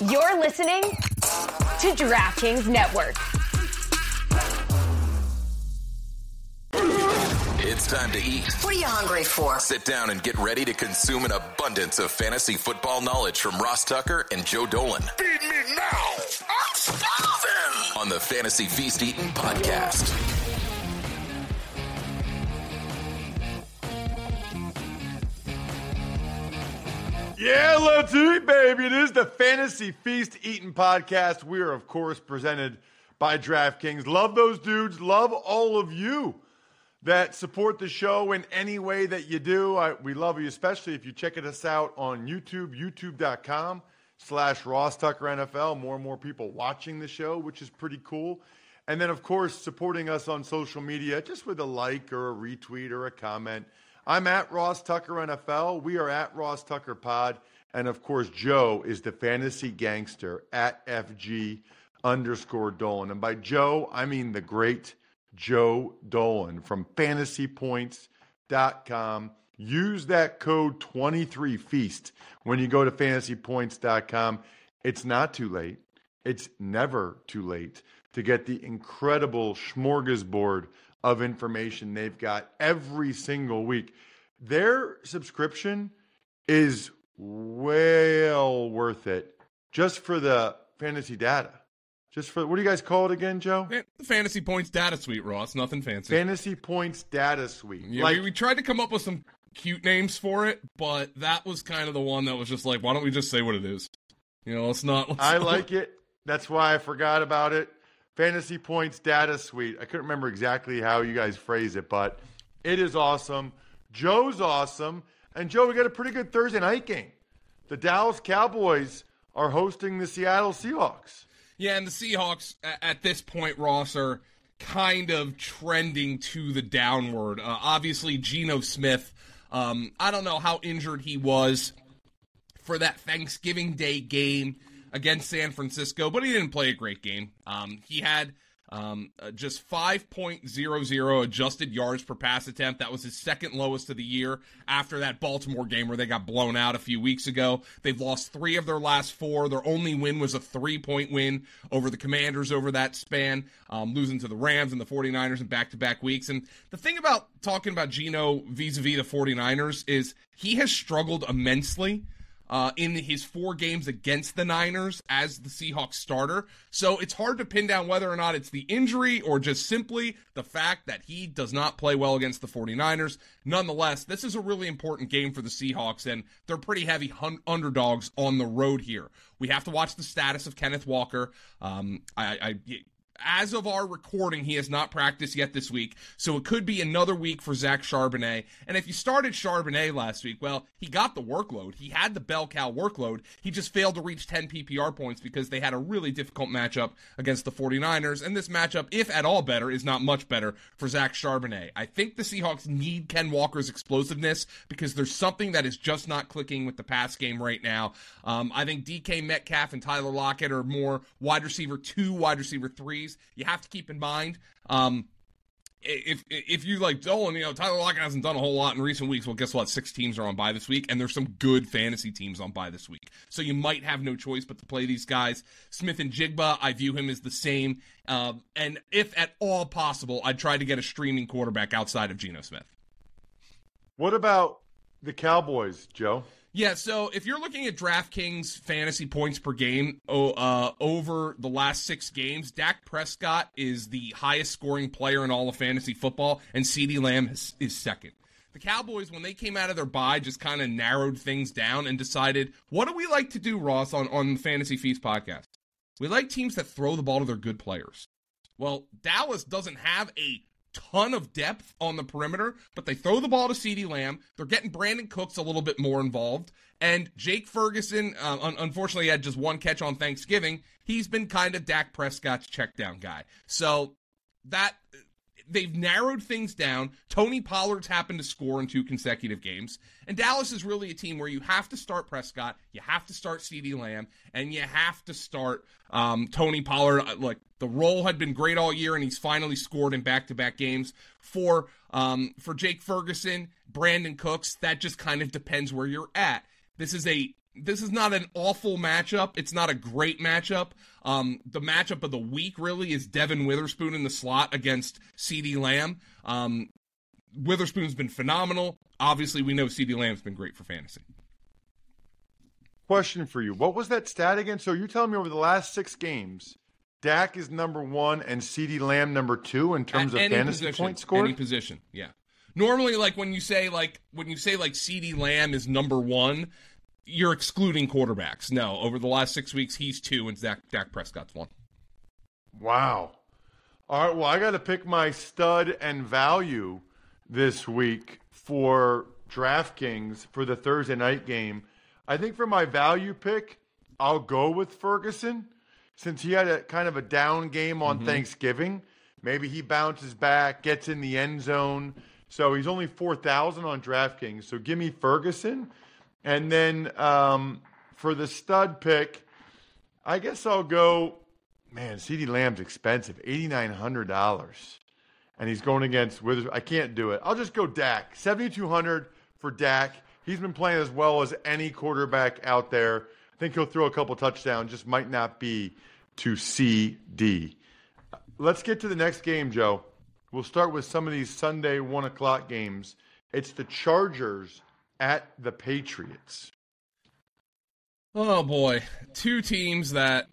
You're listening to DraftKings Network. It's time to eat. What are you hungry for? Sit down and get ready to consume an abundance of fantasy football knowledge from Ross Tucker and Joe Dolan. Feed me now. I'm starving. On the Fantasy Feast Eating Podcast. Yeah, let's eat, baby. It is the Fantasy Feast Eating Podcast. We are, of course, presented by DraftKings. Love those dudes. Love all of you that support the show in any way that you do. I, we love you, especially if you check us out on YouTube, youtube.com slash Ross Tucker NFL. More and more people watching the show, which is pretty cool. And then, of course, supporting us on social media just with a like or a retweet or a comment. I'm at Ross Tucker NFL. We are at Ross Tucker Pod. And of course, Joe is the fantasy gangster at FG underscore Dolan. And by Joe, I mean the great Joe Dolan from fantasypoints.com. Use that code 23feast when you go to fantasypoints.com. It's not too late. It's never too late to get the incredible smorgasbord of information they've got every single week. Their subscription is well worth it just for the fantasy data. Just for what do you guys call it again, Joe? The fantasy points data suite, Ross. Nothing fancy. Fantasy points data suite. Yeah, like, we, we tried to come up with some cute names for it, but that was kind of the one that was just like, why don't we just say what it is? You know, let's not. Let's I not. like it. That's why I forgot about it. Fantasy Points Data Suite. I couldn't remember exactly how you guys phrase it, but it is awesome. Joe's awesome. And Joe, we got a pretty good Thursday night game. The Dallas Cowboys are hosting the Seattle Seahawks. Yeah, and the Seahawks at this point, Ross, are kind of trending to the downward. Uh, obviously, Geno Smith, um, I don't know how injured he was for that Thanksgiving Day game against San Francisco, but he didn't play a great game. Um, he had um, uh, just 5.00 adjusted yards per pass attempt. That was his second lowest of the year after that Baltimore game where they got blown out a few weeks ago. They've lost three of their last four. Their only win was a three point win over the Commanders over that span, um, losing to the Rams and the 49ers in back to back weeks. And the thing about talking about Geno vis a vis the 49ers is he has struggled immensely uh, in his four games against the Niners as the Seahawks starter. So it's hard to pin down whether or not it's the injury or just simply the fact that he does not play well against the 49ers. Nonetheless, this is a really important game for the Seahawks, and they're pretty heavy hun- underdogs on the road here. We have to watch the status of Kenneth Walker. Um, I, I as of our recording, he has not practiced yet this week, so it could be another week for Zach Charbonnet. And if you started Charbonnet last week, well, he got the workload. He had the bell cow workload. He just failed to reach 10 PPR points because they had a really difficult matchup against the 49ers. And this matchup, if at all better, is not much better for Zach Charbonnet. I think the Seahawks need Ken Walker's explosiveness because there's something that is just not clicking with the pass game right now. Um, I think DK Metcalf and Tyler Lockett are more wide receiver two, wide receiver threes you have to keep in mind. Um, if if you like Dolan, you know Tyler Lockett hasn't done a whole lot in recent weeks. Well, guess what? Six teams are on by this week, and there's some good fantasy teams on by this week. So you might have no choice but to play these guys. Smith-Njigba, I view him as the same. Um, and if at all possible, I'd try to get a streaming quarterback outside of Geno Smith. What about the Cowboys, Joe? Yeah, so if you're looking at DraftKings fantasy points per game uh, over the last six games, Dak Prescott is the highest scoring player in all of fantasy football, and CeeDee Lamb is, is second. The Cowboys, when they came out of their bye, just kind of narrowed things down and decided, what do we like to do, Ross, on, on the Fantasy Feast podcast? We like teams that throw the ball to their good players. Well, Dallas doesn't have a ton of depth on the perimeter, but they throw the ball to CeeDee Lamb. They're getting Brandin Cooks a little bit more involved. And Jake Ferguson, uh, un- unfortunately, had just one catch on Thanksgiving. He's been kind of Dak Prescott's check down guy. So that they've narrowed things down. Tony Pollard's happened to score in two consecutive games. And Dallas is really a team where you have to start Prescott, you have to start CeeDee Lamb, and you have to start um, Tony Pollard. Uh, like the role had been great all year, and he's finally scored in back-to-back games. For um, for Jake Ferguson, Brandin Cooks, that just kind of depends where you're at. This is a this is not an awful matchup. It's not a great matchup. Um, the matchup of the week really is Devon Witherspoon in the slot against CeeDee Lamb. Um, Witherspoon's been phenomenal. Obviously, we know CeeDee Lamb's been great for fantasy. Question for you. What was that stat again? So you're telling me over the last six games, Dak is number one and CeeDee Lamb number two in terms At of fantasy position, points scored? Any position, yeah. Normally, like when you say like when you say like CeeDee Lamb is number one, you're excluding quarterbacks. No, over the last six weeks, he's two and Dak, Dak Prescott's one. Wow. All right. Well, I got to pick my stud and value this week for DraftKings for the Thursday night game. I think for my value pick, I'll go with Ferguson since he had a kind of a down game on Mm-hmm. Thanksgiving. Maybe he bounces back, gets in the end zone. So he's only 4,000 on DraftKings. So give me Ferguson. And then um, for the stud pick, I guess I'll go. Man, CeeDee Lamb's expensive, eighty nine hundred dollars, and he's going against Withers. I can't do it. I'll just go Dak, seventy two hundred for Dak. He's been playing as well as any quarterback out there. I think he'll throw a couple touchdowns. Just might not be to CeeDee. Let's get to the next game, Joe. We'll start with some of these Sunday one o'clock games. It's the Chargers at the Patriots. Oh boy, two teams that,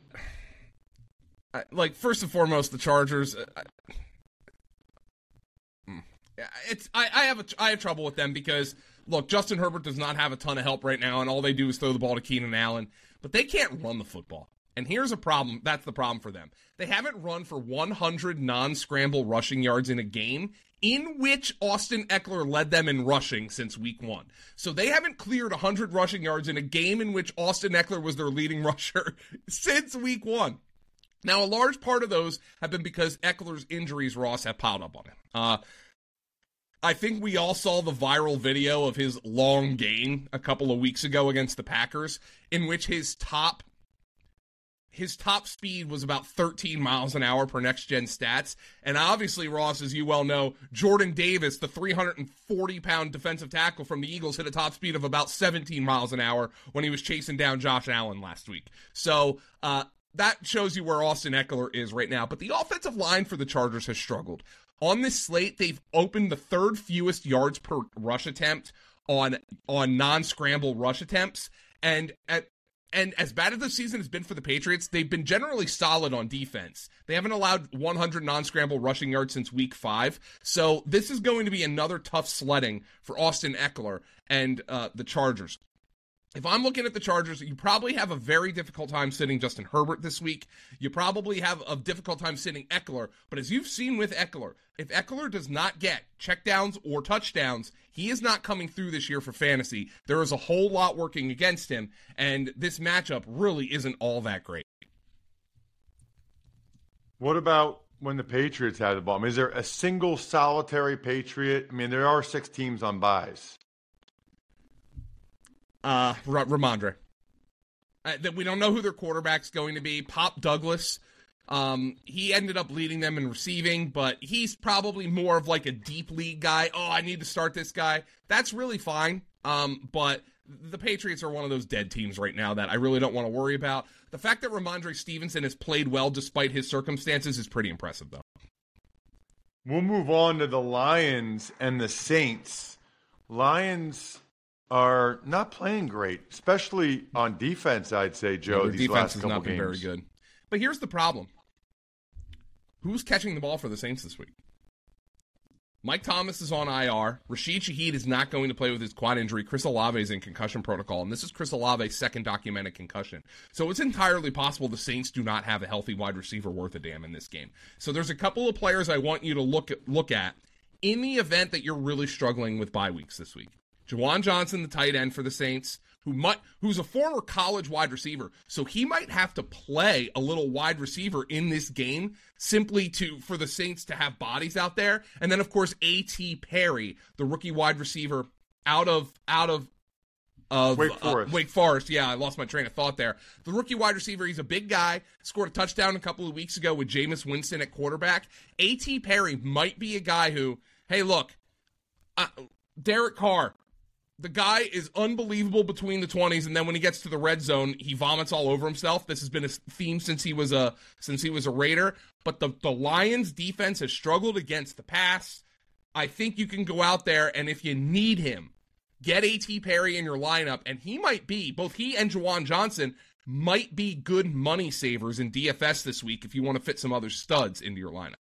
like first and foremost, the Chargers. uh, I- mm, It's I, I have a, I have trouble with them because look, Justin Herbert does not have a ton of help right now, and all they do is throw the ball to Keenan Allen, but they can't run the football. And here's a problem. That's the problem for them. They haven't run for 100 non-scramble rushing yards in a game in which Austin Ekeler led them in rushing since week one. So they haven't cleared 100 rushing yards in a game in which Austin Ekeler was their leading rusher since week one. Now, a large part of those have been because Ekeler's injuries, Ross, have piled up on him. Uh, I think we all saw the viral video of his long game a couple of weeks ago against the Packers, in which his top his top speed was about 13 miles an hour per next gen stats. And obviously, Ross, as you well know, Jordan Davis, the 340 pound defensive tackle from the Eagles, hit a top speed of about 17 miles an hour when he was chasing down Josh Allen last week. So, uh, that shows you where Austin Ekeler is right now. But the offensive line for the Chargers has struggled. On this slate, they've opened the third fewest yards per rush attempt on on non-scramble rush attempts. And at and as bad as the season has been for the Patriots, they've been generally solid on defense. They haven't allowed 100 non-scramble rushing yards since week five. So this is going to be another tough sledding for Austin Ekeler and uh, the Chargers. If I'm looking at the Chargers, you probably have a very difficult time sitting Justin Herbert this week. You probably have a difficult time sitting Ekeler. But as you've seen with Ekeler, if Ekeler does not get checkdowns or touchdowns, he is not coming through this year for fantasy. There is a whole lot working against him, and this matchup really isn't all that great. What about when the Patriots had the ball? I mean, is there a single solitary Patriot? I mean, there are six teams on buys. Uh, Rhamondre. Uh, that we don't know who their quarterback's going to be. Pop Douglas. Um, he ended up leading them in receiving, but he's probably more of like a deep league guy. Oh, I need to start this guy. That's really fine. Um, but the Patriots are one of those dead teams right now that I really don't want to worry about. The fact that Rhamondre Stevenson has played well despite his circumstances is pretty impressive, though. We'll move on to the Lions and the Saints. Lions are not playing great, especially on defense. I'd say, Joe. Their these defense last has couple not been very good. But here's the problem: who's catching the ball for the Saints this week? Mike Thomas is on IR. Rashid Shaheed is not going to play with his quad injury. Chris Olave is in concussion protocol, and this is Chris Olave's second documented concussion. So it's entirely possible the Saints do not have a healthy wide receiver worth a damn in this game. So there's a couple of players I want you to look at, look at in the event that you're really struggling with bye weeks this week. Juwan Johnson, the tight end for the Saints, who might who's a former college wide receiver, so he might have to play a little wide receiver in this game simply to for the Saints to have bodies out there. And then of course A.T. Perry, the rookie wide receiver out of out of of Wake uh, Forest. Wake Forest. Yeah, I lost my train of thought there. The rookie wide receiver, he's a big guy. Scored a touchdown a couple of weeks ago with Jameis Winston at quarterback. A.T. Perry might be a guy who, hey, look, uh, Derek Carr, the guy is unbelievable between the 20s and then when he gets to the red zone he vomits all over himself. This has been a theme since he was a since he was a raider. But the the lions defense has struggled against the pass. I think you can go out there and if you need him get A.T. Perry in your lineup and he might be both he and Juwan johnson might be good money savers in dfs this week if you want to fit some other studs into your lineup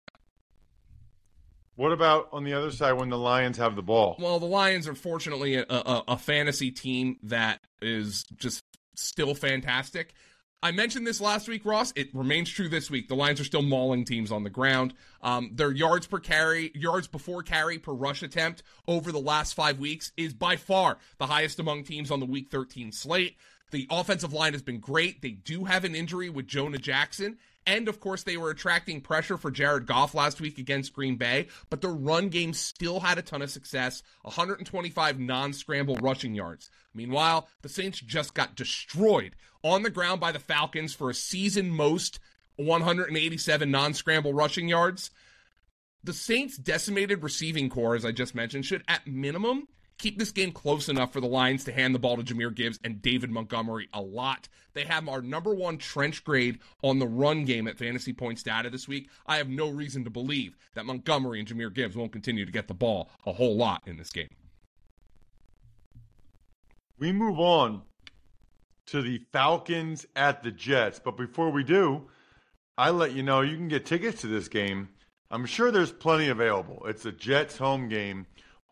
What about on the other side when the Lions have the ball? Well, the Lions are fortunately a, a, a, fantasy team that is just still fantastic. I mentioned this last week, Ross. It remains true this week. The Lions are still mauling teams on the ground. Um, their yards per carry, yards before carry per rush attempt over the last five weeks is by far the highest among teams on the Week 13 slate. The offensive line has been great. They do have an injury with Jonah Jackson, and of course, they were attracting pressure for Jared Goff last week against Green Bay, but the run game still had a ton of success 125 non scramble rushing yards. Meanwhile, the Saints just got destroyed on the ground by the Falcons for a season most 187 non scramble rushing yards. The Saints' decimated receiving core, as I just mentioned, should at minimum keep this game close enough for the Lions to hand the ball to Jahmyr Gibbs and David Montgomery a lot. They have our number one trench grade on the run game at Fantasy Points data this week. I have no reason to believe that Montgomery and Jahmyr Gibbs won't continue to get the ball a whole lot in this game. We move on to the Falcons at the Jets. But before we do, I let you know you can get tickets to this game. I'm sure there's plenty available. It's a Jets home game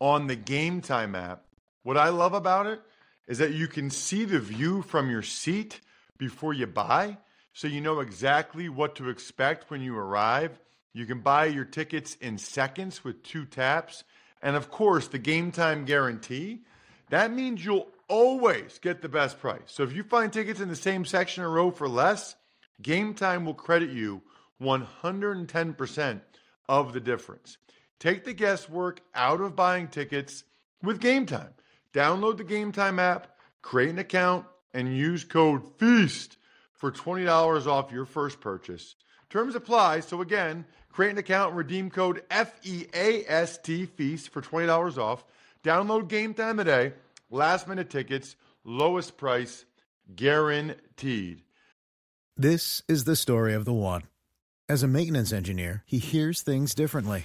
on the Game Time app. What I love about it is that you can see the view from your seat before you buy, so you know exactly what to expect when you arrive. You can buy your tickets in seconds with two taps. And of course, the game time guarantee. That means you'll always get the best price. So if you find tickets in the same section or row for less, Game Time will credit you 110% of the difference. Take the guesswork out of buying tickets with Game Time. Download the Game Time app, create an account, and use code FEAST for $20 off your first purchase. Terms apply. So again, create an account and redeem code F-E-A-S-T FEAST for $20 off. Download Game Time today. Last minute tickets, lowest price, guaranteed. This is the story of the one. As a maintenance engineer, he hears things differently.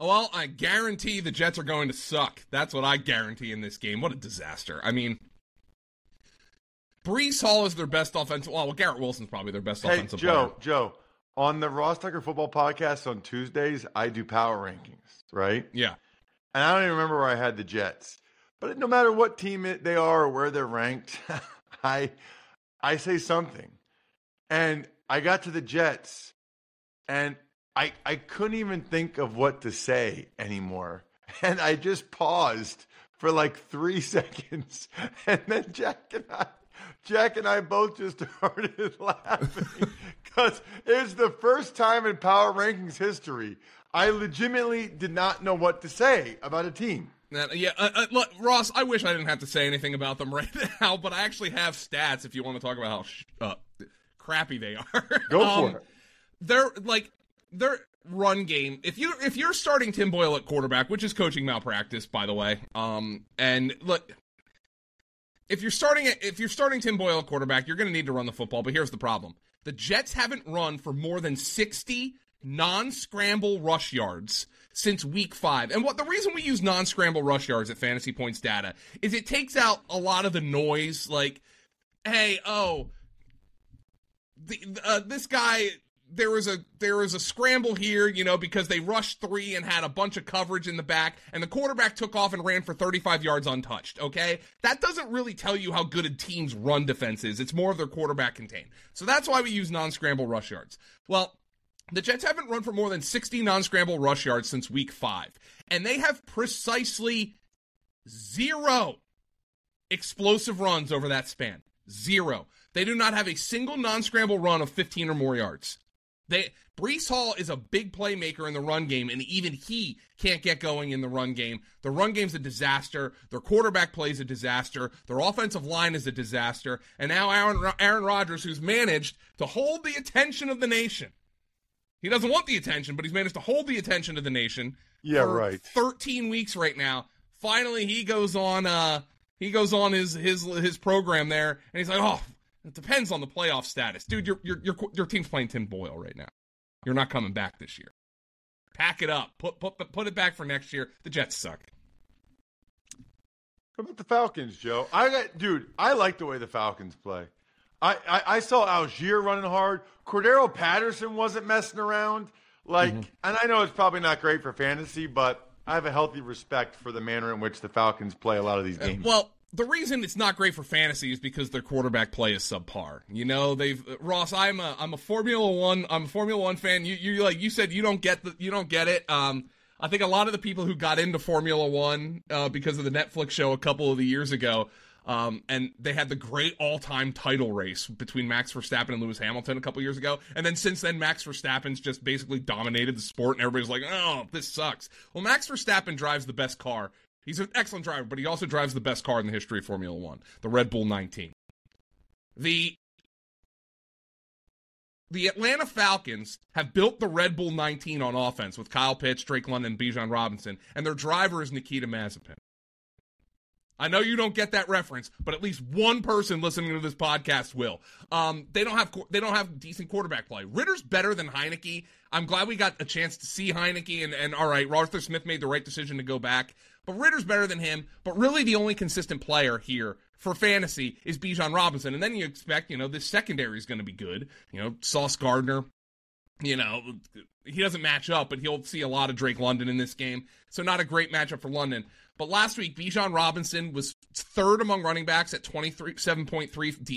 Oh, well, I guarantee the Jets are going to suck. That's what I guarantee in this game. What a disaster. I mean, Breece Hall is their best offensive. Well, Garrett Wilson's probably their best Hey, offensive Joe, player. Joe, Joe, on the Ross Tucker Football Podcast on Tuesdays, I do power rankings, right? Yeah. And I don't even remember where I had the Jets. But no matter what team it, they are or where they're ranked, I I say something. And I got to the Jets and I I couldn't even think of what to say anymore. And I just paused for like 3 seconds and then Jack and I Jack and I both just started laughing because it's the first time in Power Rankings history I legitimately did not know what to say about a team. That- yeah, uh, uh, look, Ross, I wish I didn't have to say anything about them right now, but I actually have stats if you want to talk about how sh- uh, crappy they are. Go Um, for it. They're like their run game. If you if you're starting Tim Boyle at quarterback, which is coaching malpractice, by the way, um, and look, if you're starting if you're starting Tim Boyle at quarterback, you're going to need to run the football. But here's the problem: the Jets haven't run for more than 60 non-scramble rush yards since week five. And what the reason we use non-scramble rush yards at Fantasy Points data is it takes out a lot of the noise, like, hey, oh, the, uh, this guy there was a there was a scramble here, you know, because they rushed three and had a bunch of coverage in the back, and the quarterback took off and ran for 35 yards untouched. Okay, that doesn't really tell you how good a team's run defense is. It's more of their quarterback contained. So that's why we use non-scramble rush yards. Well, the Jets haven't run for more than 60 non-scramble rush yards since week five, and they have precisely zero explosive runs over that span. Zero. They do not have a single non-scramble run of 15 or more yards. They Breece Hall is a big playmaker in the run game, and even he can't get going in the run game. The run game's a disaster. Their quarterback plays a disaster. Their offensive line is a disaster. And now Aaron, Aaron Rodgers, who's managed to hold the attention of the nation. He doesn't want the attention, but he's managed to hold the attention of the nation. Yeah, right. 13 weeks right now. Finally, he goes on. Uh, he goes on his his his program there, and he's like, "Oh, it depends on the playoff status, dude. Your your your your team's playing Tim Boyle right now. You're not coming back this year. Pack it up. Put put put it back for next year. The Jets suck. How about the Falcons, Joe? I got, dude. I like the way the Falcons play. I, I, I saw Allgeier running hard. Cordarrelle Patterson wasn't messing around. Like, mm-hmm. and I know it's probably not great for fantasy, but I have a healthy respect for the manner in which the Falcons play a lot of these uh, games. Well, the reason it's not great for fantasy is because their quarterback play is subpar. You know, they've Ross. I'm a I'm a Formula One. I'm a Formula One fan. You you like you said you don't get the you don't get it. Um, I think a lot of the people who got into Formula One uh, because of the Netflix show a couple of the years ago. Um, and they had the great all-time title race between Max Verstappen and Lewis Hamilton a couple years ago. And then since then, Max Verstappen's just basically dominated the sport, and everybody's like, "Oh, this sucks." Well, Max Verstappen drives the best car He's an excellent driver, but he also drives the best car in the history of Formula One, the Red Bull 19. The the Atlanta Falcons have built the Red Bull 19 on offense with Kyle Pitts, Drake London, Bijan Robinson, and their driver is Nikita Mazepin. I know you don't get that reference, but at least one person listening to this podcast will. Um, they don't have they don't have decent quarterback play. Ridder's better than Heinicke. I'm glad we got a chance to see Heinicke, and, and all right, Arthur Smith made the right decision to go back. But Ridder's better than him. But really, the only consistent player here for fantasy is Bijan Robinson. And then you expect, you know, this secondary is going to be good. You know, Sauce Gardner, you know, he doesn't match up, but he'll see a lot of Drake London in this game. So not a great matchup for London. But last week, Bijan Robinson was third among running backs at 27.3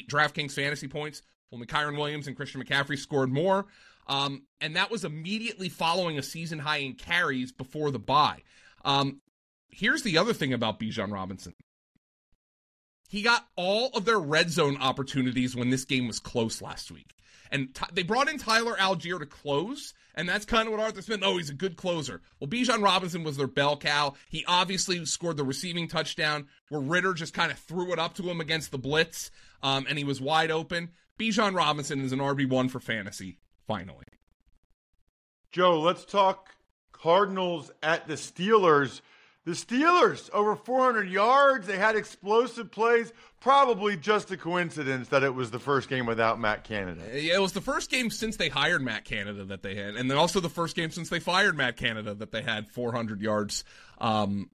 DraftKings fantasy points. Only Kyren Williams and Christian McCaffrey scored more. Um, and that was immediately following a season high in carries before the bye. Um, here's the other thing about Bijan Robinson. He got all of their red zone opportunities when this game was close last week. And t- they brought in Tyler Allgeier to close, and that's kind of what Arthur Smith. Oh, he's a good closer. Well, Bijan Robinson was their bell cow. He obviously scored the receiving touchdown where Ridder just kind of threw it up to him against the blitz, um, and he was wide open. Bijan Robinson is an RB one for fantasy. Finally, Joe. Let's talk Cardinals at the Steelers. The Steelers, over 400 yards. They had explosive plays. Probably just a coincidence that it was the first game without Matt Canada. Yeah, it was the first game since they hired Matt Canada that they had, and then also the first game since they fired Matt Canada that they had 400 yards um,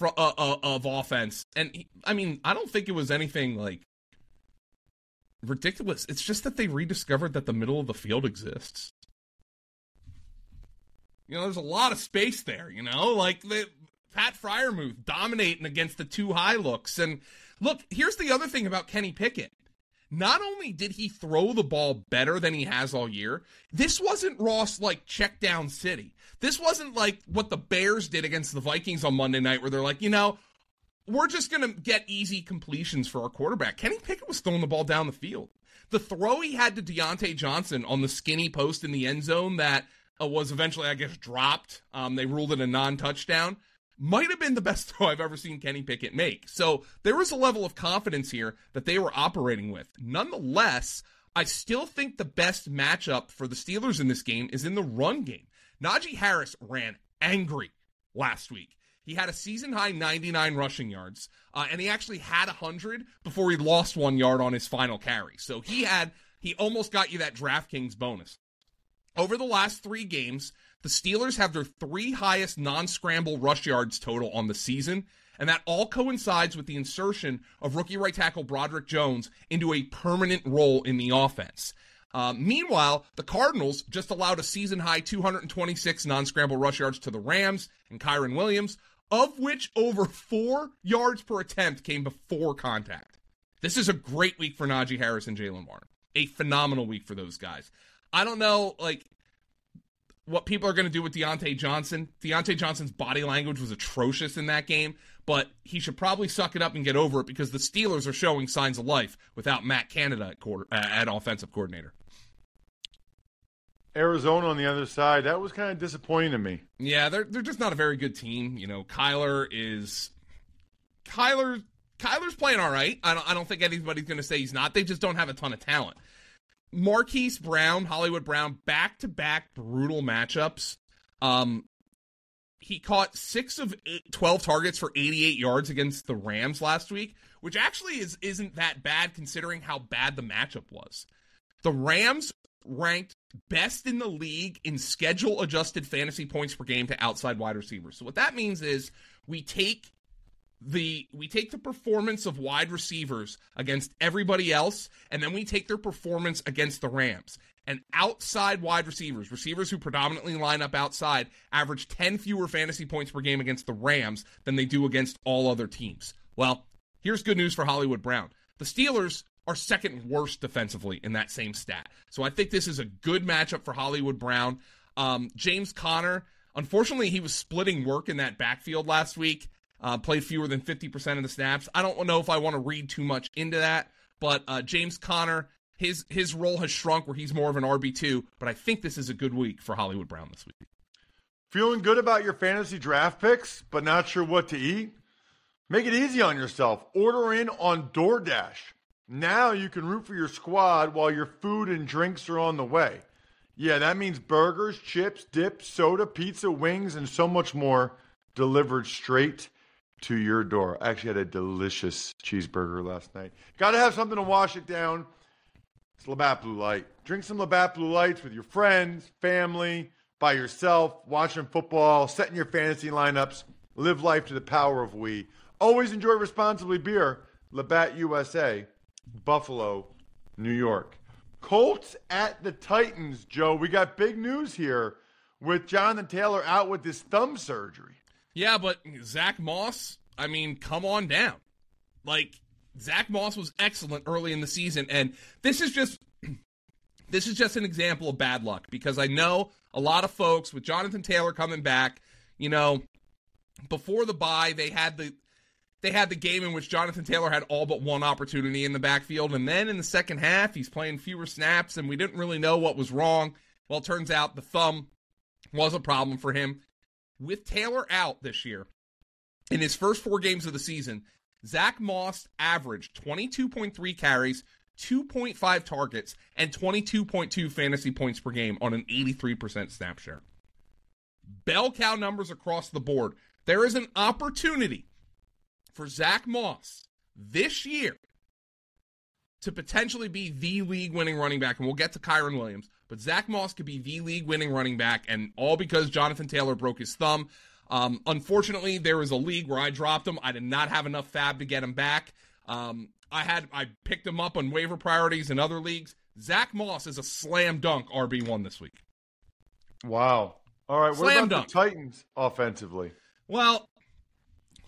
uh, uh, of offense. And he, I mean, I don't think it was anything like ridiculous. It's just that they rediscovered that the middle of the field exists. You know, there's a lot of space there. You know, like they, Pat Freiermuth dominating against the two high looks. And look, here's the other thing about Kenny Pickett. Not only did he throw the ball better than he has all year, this wasn't Ross like check down city. This wasn't like what the Bears did against the Vikings on Monday night, where they're like, you know, we're just going to get easy completions for our quarterback. Kenny Pickett was throwing the ball down the field. The throw he had to Diontae Johnson on the skinny post in the end zone that uh, was eventually, I guess, dropped. Um, they ruled it a non touchdown might have been the best throw I've ever seen Kenny Pickett make. So there was a level of confidence here that they were operating with. Nonetheless, I still think the best matchup for the Steelers in this game is in the run game. Najee Harris ran angry last week. He had a season high 99 rushing yards, uh, and he actually had 100 before he lost one yard on his final carry. So he had, he almost got you that DraftKings bonus. Over the last three games, the Steelers have their three highest non scramble rush yards total on the season, and that all coincides with the insertion of rookie right tackle Broderick Jones into a permanent role in the offense. Uh, meanwhile, the Cardinals just allowed a season high 226 non scramble rush yards to the Rams and Kyren Williams, of which over four yards per attempt came before contact. This is a great week for Najee Harris and Jaylen Warren. A phenomenal week for those guys. I don't know, like, what people are going to do with Diontae Johnson. Diontae Johnson's body language was atrocious in that game, but he should probably suck it up and get over it because the Steelers are showing signs of life without Matt Canada at, quarter, uh, at offensive coordinator. Arizona on the other side, that was kind of disappointing to me. Yeah, they're they're just not a very good team. You know, Kyler is Kyler Kyler's playing all right. I don't I don't think anybody's going to say he's not. They just don't have a ton of talent. Marquise Brown, Hollywood Brown, back to back brutal matchups. Um, he caught six of eight, 12 targets for 88 yards against the Rams last week, which actually is, isn't that bad considering how bad the matchup was. The Rams ranked best in the league in schedule adjusted fantasy points per game to outside wide receivers. So what that means is we take the we take the performance of wide receivers against everybody else and then we take their performance against the Rams. And outside wide receivers, receivers who predominantly line up outside, average 10 fewer fantasy points per game against the Rams than they do against all other teams. Well, here's good news for Hollywood Brown. The Steelers are second worst defensively in that same stat. So I think this is a good matchup for Hollywood Brown. Um, James Conner unfortunately, he was splitting work in that backfield last week uh, played fewer than 50% of the snaps. I don't know if I want to read too much into that, but uh, James Conner, his his role has shrunk where he's more of an RB2, but I think this is a good week for Hollywood Brown this week. Feeling good about your fantasy draft picks, but not sure what to eat? Make it easy on yourself. Order in on DoorDash. Now you can root for your squad while your food and drinks are on the way. Yeah, that means burgers, chips, dips, soda, pizza, wings, and so much more delivered straight to your door. I actually had a delicious cheeseburger last night. Got to have something to wash it down. It's Labatt Blue Light. Drink some Labatt Blue Lights with your friends, family, by yourself, watching football, setting your fantasy lineups. Live life to the power of we. Always enjoy responsibly beer. Labatt USA, Buffalo, New York. Colts at the Titans, Joe. We got big news here with Jonathan Taylor out with his thumb surgery. Yeah, but Zack Moss, I mean, come on down. Like Zack Moss was excellent early in the season, and this is just this is just an example of bad luck because I know a lot of folks with Jonathan Taylor coming back, you know, before the bye they had the they had the game in which Jonathan Taylor had all but one opportunity in the backfield, and then in the second half he's playing fewer snaps, and we didn't really know what was wrong. Well, turns out the thumb was a problem for him with Taylor out this year, in his first four games of the season, Zack Moss averaged 22.3 carries, 2.5 targets, and 22.2 fantasy points per game on an 83% snap share. Bell cow numbers across the board. There is an opportunity for Zack Moss this year to potentially be the league winning running back, and we'll get to Kyren Williams. But Zack Moss could be the league winning running back, and all because Jonathan Taylor broke his thumb. Um, unfortunately, there was a league where I dropped him. I did not have enough fab to get him back. Um, I had I picked him up on waiver priorities in other leagues. Zack Moss is a slam dunk RB one this week. Wow. All right, slam what about dunk. the Titans offensively? Well,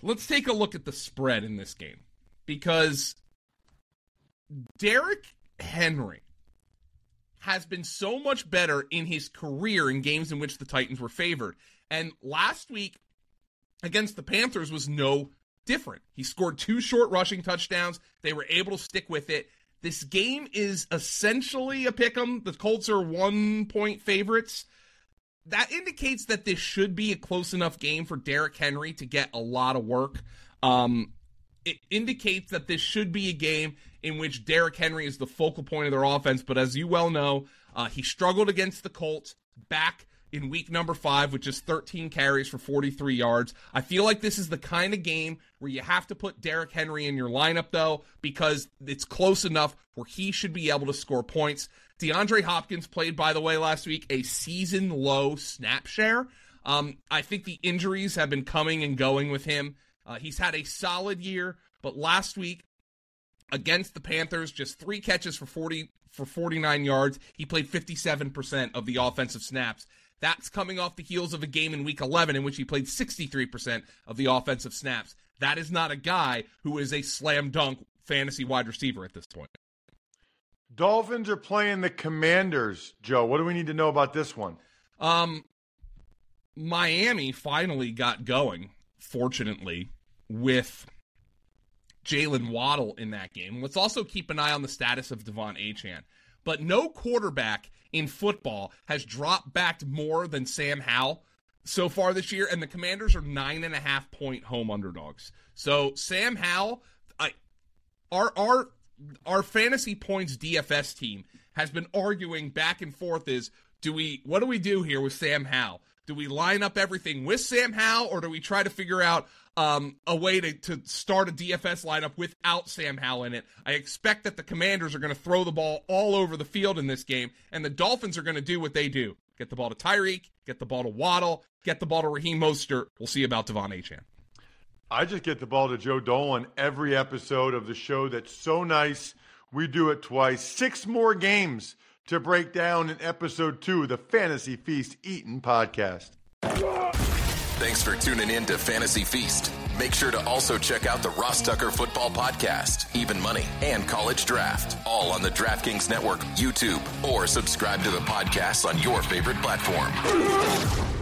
let's take a look at the spread in this game because Derrick Henry has been so much better in his career in games in which the Titans were favored. And last week against the Panthers was no different. He scored two short rushing touchdowns. They were able to stick with it. This game is essentially a pick 'em. The Colts are one point favorites. That indicates that this should be a close enough game for Derrick Henry to get a lot of work. Um, it indicates that this should be a game in which Derrick Henry is the focal point of their offense. But as you well know, uh, he struggled against the Colts back in week number five with just 13 carries for 43 yards. I feel like this is the kind of game where you have to put Derrick Henry in your lineup, though, because it's close enough where he should be able to score points. DeAndre Hopkins played, by the way, last week a season low snap share. Um, I think the injuries have been coming and going with him. Uh, he's had a solid year, but last week against the Panthers, just three catches for 40 for 49 yards. He played 57% of the offensive snaps. That's coming off the heels of a game in week 11 in which he played 63% of the offensive snaps. That is not a guy who is a slam dunk fantasy wide receiver at this point. Dolphins are playing the Commanders, Joe. What do we need to know about this one? Um, Miami finally got going, fortunately, with Jalen Waddle in that game. Let's also keep an eye on the status of De'Von Achane. But no quarterback in football has dropped back more than Sam Howell so far this year, and the Commanders are nine and a half point home underdogs. So Sam Howell, I, our our our fantasy points DFS team has been arguing back and forth is do we what do we do here with Sam Howell? Do we line up everything with Sam Howell, or do we try to figure out um, a way to, to start a DFS lineup without Sam Howell in it? I expect that the Commanders are going to throw the ball all over the field in this game, and the Dolphins are going to do what they do: get the ball to Tyreek, get the ball to Waddle, get the ball to Raheem Mostert. We'll see about De'Von Achane. I just get the ball to Joe Dolan every episode of the show that's so nice. We do it twice. Six more games to break down in episode two of the Fantasy Feast Eaton podcast. Thanks for tuning in to Fantasy Feast. Make sure to also check out the Ross Tucker Football Podcast, Even Money, and College Draft, all on the DraftKings Network, YouTube, or subscribe to the podcast on your favorite platform.